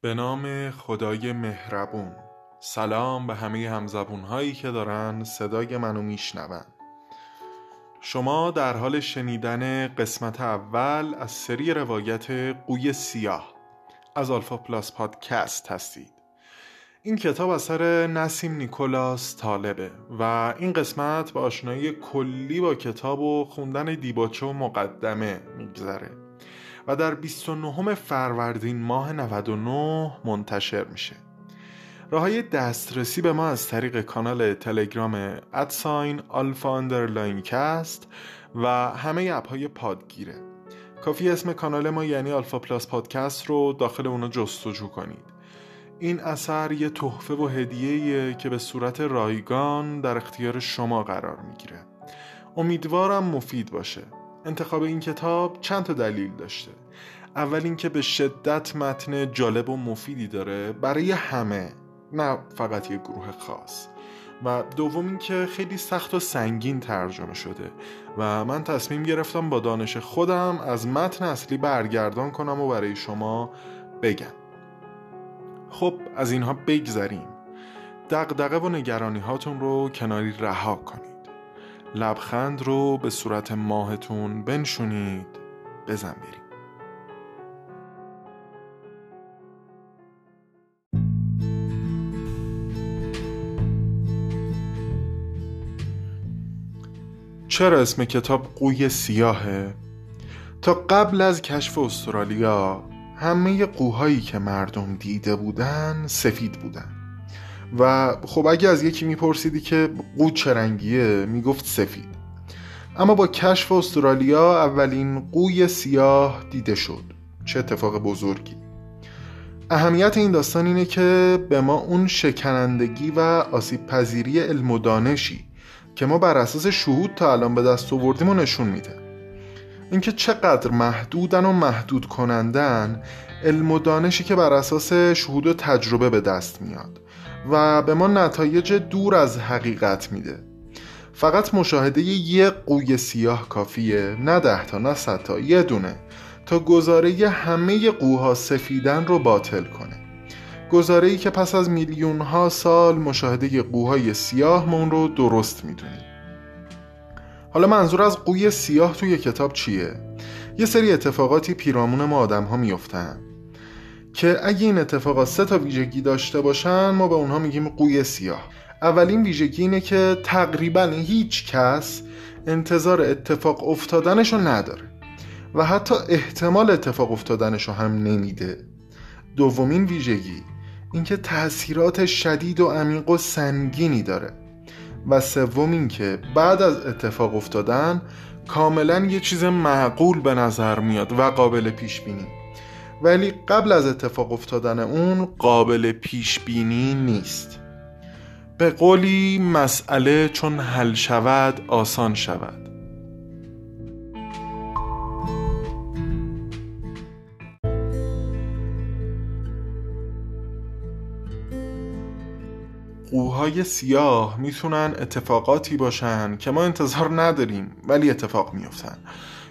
به نام خدای مهربون. سلام به همه همزبون هایی که دارن صدای منو میشنون. شما در حال شنیدن قسمت اول از سری روایت قوی سیاه از آلفا پلاس پادکست هستید. این کتاب اثر نسیم نیکولاس طالبه و این قسمت به آشنایی کلی با کتاب و خوندن دیباچه و مقدمه میگذره. و در 29 فروردین ماه 99 منتشر میشه. راه های دسترسی به ما از طریق کانال تلگرام at sign alpha underline cast و همه اپ های پادگیره. کافیه اسم کانال ما یعنی Alpha Plus Podcast رو داخل اونا جستجو کنید. این اثر یه تحفه و هدیه که به صورت رایگان در اختیار شما قرار می‌گیره. امیدوارم مفید باشه. انتخاب این کتاب چند تا دلیل داشته. اول اینکه به شدت متن جالب و مفیدی داره برای همه نه فقط یه گروه خاص. و دوم اینکه خیلی سخت و سنگین ترجمه شده. و من تصمیم گرفتم با دانش خودم از متن اصلی برگردان کنم و برای شما بگم. خب از اینها بگذریم. دقدقه و نگرانی هاتون رو کناری رها کنید. لبخند رو به صورت ماهتون بنشونید. بزن بریم. چرا اسم کتاب قوی سیاهه؟ تا قبل از کشف استرالیا همه قوهایی که مردم دیده بودن سفید بودن. و خب اگه از یکی میپرسیدی که قو چه رنگیه می‌گفت سفید. اما با کشف استرالیا اولین قوی سیاه دیده شد. چه اتفاق بزرگی. اهمیت این داستان اینه که به ما اون شکنندگی و آسیب پذیری علم و دانشی که ما بر اساس شهود تا الان به دست آوردیم و نشون میده. اینکه چقدر محدودن و محدود کنندن علم و دانشی که بر اساس شهود و تجربه به دست میاد. و به ما نتایج دور از حقیقت میده. فقط مشاهده یه قوی سیاه کافیه نه ده تا نه صد تا یه دونه تا گزاره همه قوها سفیدن رو باطل کنه. گزاره که پس از میلیون ها سال مشاهده قوهای سیاه ما رو درست می‌دونیم. حالا منظور از قوی سیاه توی کتاب چیه؟ یه سری اتفاقاتی پیرامون ما آدم ها میفتن که اگه این اتفاقات سه تا ویژگی داشته باشن ما به اونها میگیم قوی سیاه. اولین ویژگی اینه که تقریبا هیچ کس انتظار اتفاق افتادنش رو نداره و حتی احتمال اتفاق افتادنش رو هم نمیده. دومین ویژگی اینکه تاثیرات شدید و عمیق و سنگینی داره و سوم اینکه بعد از اتفاق افتادن کاملا یه چیز معقول به نظر میاد و قابل پیش بینی ولی قبل از اتفاق افتادن اون قابل پیش بینی نیست. به قولی مسئله چون حل شود آسان شود. قوهای سیاه می‌تونن اتفاقاتی باشن که ما انتظار نداریم ولی اتفاق میفتن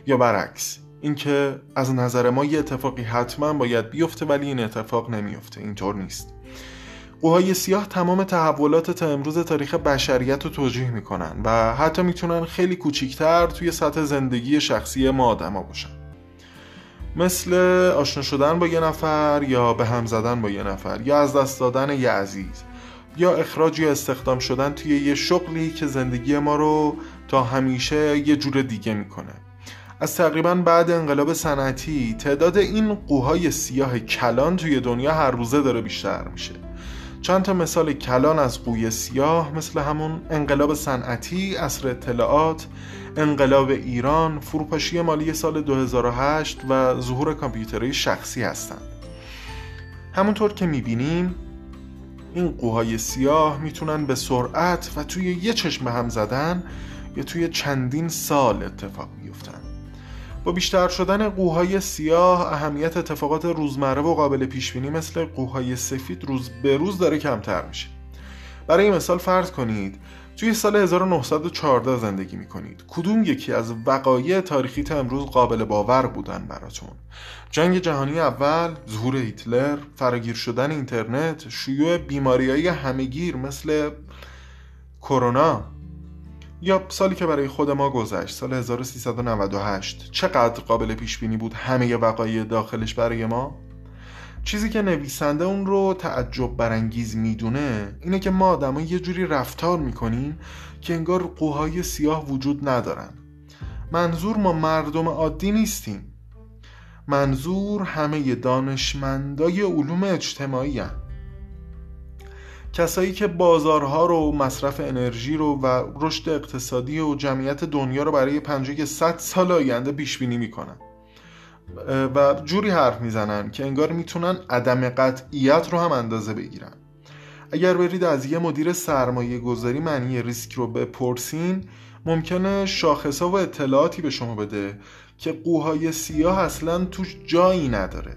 یا برعکس اینکه از نظر ما یه اتفاقی حتما باید بیفته ولی این اتفاق نمیفته اینطور نیست. قوهای سیاه تمام تحولات تا امروز تاریخ بشریت رو توجیه می‌کنن و حتی می‌تونن خیلی کوچیکتر توی سطح زندگی شخصی ما آدما باشن. مثل آشنا شدن با یه نفر یا به هم زدن با یه نفر یا از دست دادن یه عزیز یا اخراج یا استخدام شدن توی یه شغلی که زندگی ما رو تا همیشه یه جور دیگه می‌کنه. از تقریبا بعد انقلاب صنعتی تعداد این قوهای سیاه کلان توی دنیا هر روزه داره بیشتر میشه چند تا مثال کلان از قوی سیاه مثل همون انقلاب صنعتی، اصر اطلاعات، انقلاب ایران، فروپاشی مالی سال 2008 و ظهور کامپیوترهای شخصی هستند. همونطور که می‌بینیم این قوهای سیاه می‌تونن به سرعت و توی یه چشم هم زدن یا توی چندین سال اتفاق بیفتن با بیشتر شدن قوهای سیاه اهمیت اتفاقات روزمره و قابل پیش بینی مثل قوهای سفید روز به روز داره کمتر میشه. برای مثال فرض کنید توی سال 1914 زندگی می‌کنید. کدوم یکی از وقایع تاریخی تا امروز قابل باور بودن براتون؟ جنگ جهانی اول ظهور هیتلر فراگیر شدن اینترنت شیوع بیماریهای همهگیر مثل کرونا. یا سالی که برای خود ما گذشت سال 1398 چقدر قابل پیش بینی بود همه وقایع داخلش برای ما؟ چیزی که نویسنده اون رو تعجب برانگیز می‌دونه اینه که ما آدما یه جوری رفتار می‌کنیم که انگار قوهای سیاه وجود ندارن. منظور ما مردم عادی نیستیم. منظور همه دانشمندای علوم اجتماعی هن. کسایی که بازارها رو مصرف انرژی رو و رشد اقتصادی و جمعیت دنیا رو برای پنجه 100 سال آینده پیش بینی می‌کنن. و جوری حرف می‌زنن که انگار می‌تونن عدم قطعیت رو هم اندازه بگیرن. اگر برید از یه مدیر سرمایه گذاری معنی ریسک رو بپرسین ممکنه شاخصا و اطلاعاتی به شما بده که قوهای سیاه اصلا توش جایی نداره.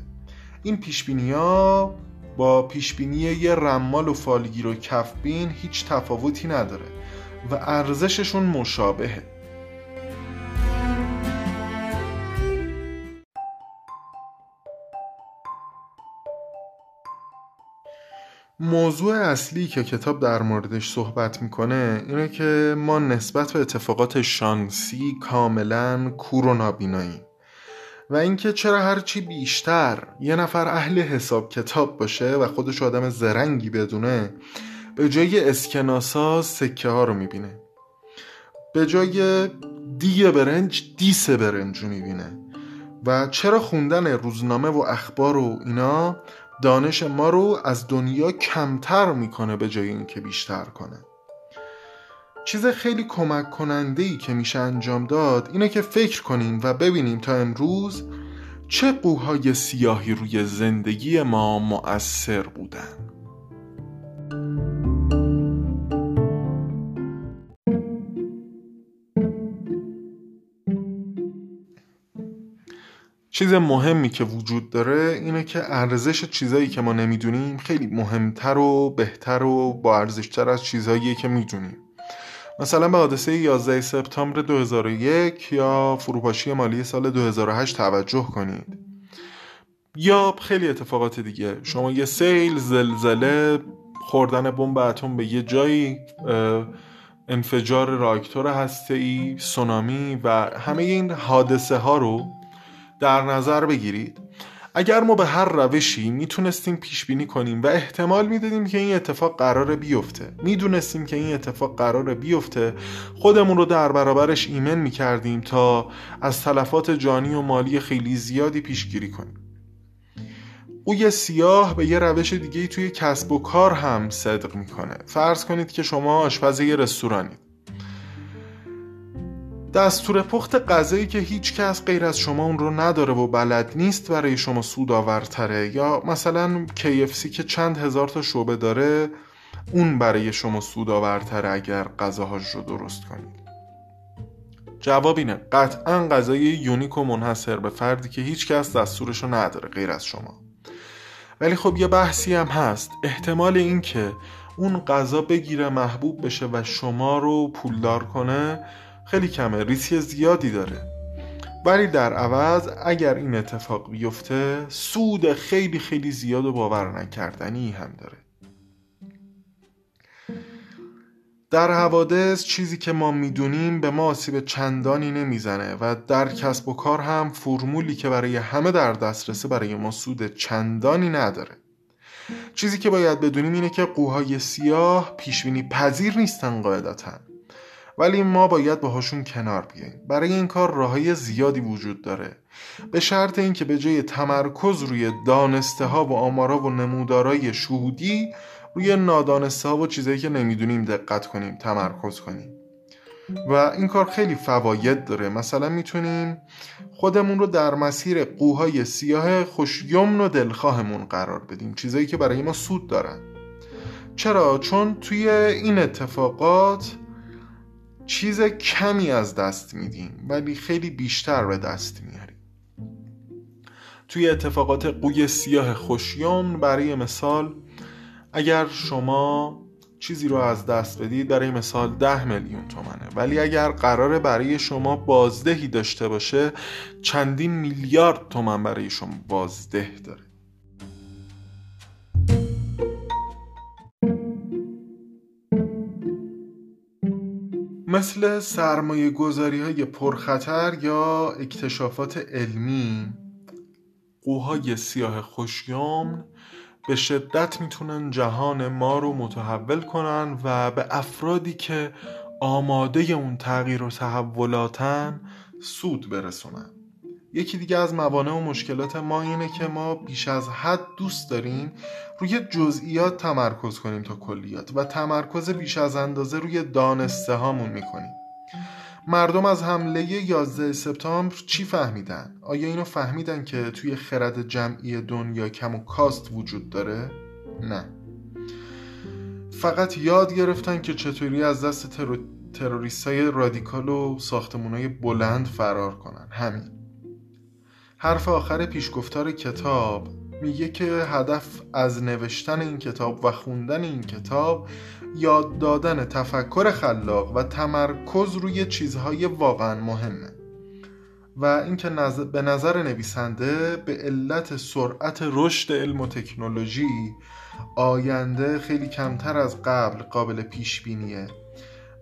این پیشبینی ها با پیشبینی یه رمال و فالگیر و کفبین هیچ تفاوتی نداره و ارزششون مشابهه. موضوع اصلی که کتاب در موردش صحبت می‌کنه اینه که ما نسبت به اتفاقات شانسی کاملا کور و و اینکه چرا هرچی بیشتر یه نفر اهل حساب کتاب باشه و خودش آدم زرنگی بدونه به جای اسکناسا سکه ها رو می‌بینه. به جای دی برنج دیس برنج رو می‌بینه. و چرا خوندن روزنامه و اخبار و اینا دانش ما رو از دنیا کمتر می‌کنه به جای اینکه بیشتر کنه؟ چیز خیلی کمک کننده ای که میشه انجام داد اینه که فکر کنیم و ببینیم تا امروز چه قوهای سیاهی روی زندگی ما مؤثر بودن. چیز مهمی که وجود داره اینه که ارزش چیزایی که ما نمی‌دونیم خیلی مهمتر و بهتر و با ارزشتر از چیزهایی که می‌دونیم. مثلا به حادثه 11 سپتامبر 2001 یا فروپاشی مالی سال 2008 توجه کنید. یا خیلی اتفاقات دیگه. شما یه سیل زلزله خوردن بمب اتم به یه جایی انفجار راکتور هسته ای سونامی و همه این حادثه ها رو در نظر بگیرید. اگر ما به هر روشی می‌تونستیم پیش بینی کنیم و احتمال می‌دادیم که این اتفاق قرار بیفته. می‌دونستیم که این اتفاق قرار بیفته. خودمون رو در برابرش ایمن می‌کردیم تا از تلفات جانی و مالی خیلی زیادی پیشگیری کنیم. او سیاه به یه روش دیگه توی کسب و کار هم صدق می‌کنه. فرض کنید که شما آشپز یه رستورانید. دستور پخت غذایی که هیچ کس غیر از شما اون رو نداره و بلد نیست برای شما سود آورتره یا مثلا KFC که چند هزار تا شعبه داره اون برای شما سود آورتره اگر غذاهاش رو درست کنید. جواب اینه. قطعا غذای یونیک و منحصر به فردی که هیچ کس دستورش رو نداره غیر از شما. ولی خب یه بحثی هم هست. احتمال اینکه اون غذا بگیره محبوب بشه و شما رو پولدار کنه خیلی کمه ریسک زیادی داره. ولی در عوض اگر این اتفاق بیفته سود خیلی خیلی زیاد و باور نکردنی هم داره. در حوادث چیزی که ما می‌دونیم به ما آسیب چندانی نمی‌زنه و در کسب و کار هم فرمولی که برای همه در دسترسه برای ما سود چندانی نداره. چیزی که باید بدونیم اینه که قوهای سیاه پیشبینی پذیر نیستن قاعدتا. ولی ما باید باهاشون کنار بیاییم. برای این کار راههای زیادی وجود داره. به شرط اینکه به جای تمرکز روی دانسته ها و آمارا و نمودارای شهودی روی نادانسته ها و چیزایی که نمی‌دونیم دقت کنیم تمرکز کنیم. و این کار خیلی فواید داره. مثلا می‌تونیم خودمون رو در مسیر قوهای سیاه خوشیمن و دلخواهمون قرار بدیم. چیزایی که برای ما سود دارن. چرا؟ چون توی این اتفاقات چیز کمی از دست میدیم ولی خیلی بیشتر به دست میاریم توی اتفاقات قوی سیاه خوشیوم برای مثال اگر شما چیزی رو از دست بدید برای مثال ده میلیون تومنه. ولی اگر قراره برای شما بازدهی داشته باشه چندین میلیارد تومن برای شما بازده داره. مثل سرمایه گذاری های پرخطر یا اکتشافات علمی. قوهای سیاه خوشیوم به شدت می‌تونن جهان ما رو متحول کنن و به افرادی که آماده اون تغییر و تحولاتن سود برسونن. یکی دیگه از موانع و مشکلات ما اینه که ما بیش از حد دوست داریم روی جزئیات تمرکز کنیم تا کلیات و تمرکز بیش از اندازه روی دانسته هامون می‌کنیم مردم از حمله 11 سپتامبر چی فهمیدن؟ آیا اینو فهمیدن که توی خرد جمعی دنیا کم و کاست وجود داره؟ نه فقط یاد گرفتن که چطوری از دست ترو... تروریست های رادیکال و ساختمون های بلند فرار کنن همین حرف آخر پیشگفتار کتاب میگه که هدف از نوشتن این کتاب و خوندن این کتاب یاد دادن تفکر خلاق و تمرکز روی چیزهای واقعا مهمه. و اینکه به نظر نویسنده به علت سرعت رشد علم و تکنولوژی آینده خیلی کمتر از قبل قابل پیش بینیه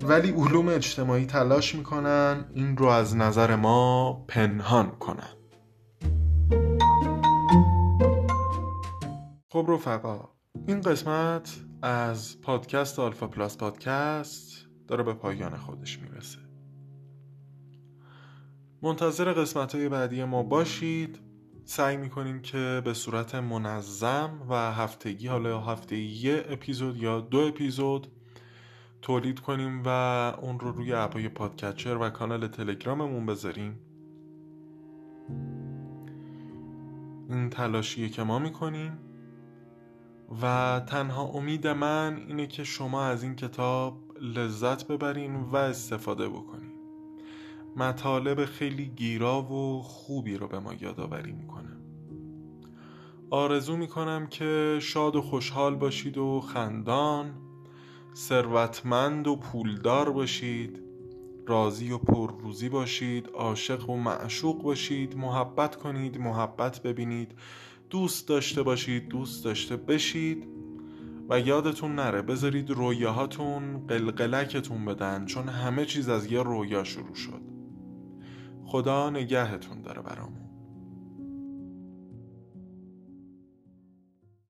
ولی علوم اجتماعی تلاش می‌کنن این رو از نظر ما پنهان کنن. خب رفقا این قسمت از پادکست آلفا پلاس پادکست داره به پایان خودش می‌رسه. منتظر قسمت های بعدی ما باشید. سعی می‌کنیم که به صورت منظم و هفتگی حالا هفته یه اپیزود یا دو اپیزود تولید کنیم و اون رو روی اپای پادکچر و کانال تلگراممون بذاریم. این تلاشیه که ما می‌کنیم. و تنها امید من اینه که شما از این کتاب لذت ببرین و استفاده بکنین. مطالب خیلی گیرا و خوبی رو به ما یادآوری می‌کنه آرزو می‌کنم که شاد و خوشحال باشید و خندان ثروتمند و پولدار باشید راضی و پرروزی باشید عاشق و معشوق باشید محبت کنید محبت ببینید دوست داشته باشید دوست داشته بشید و یادتون نره بذارید رویاهاتون قلقلکتون بدن چون همه چیز از یه رویا شروع شد. خدا نگهتون داره برامون.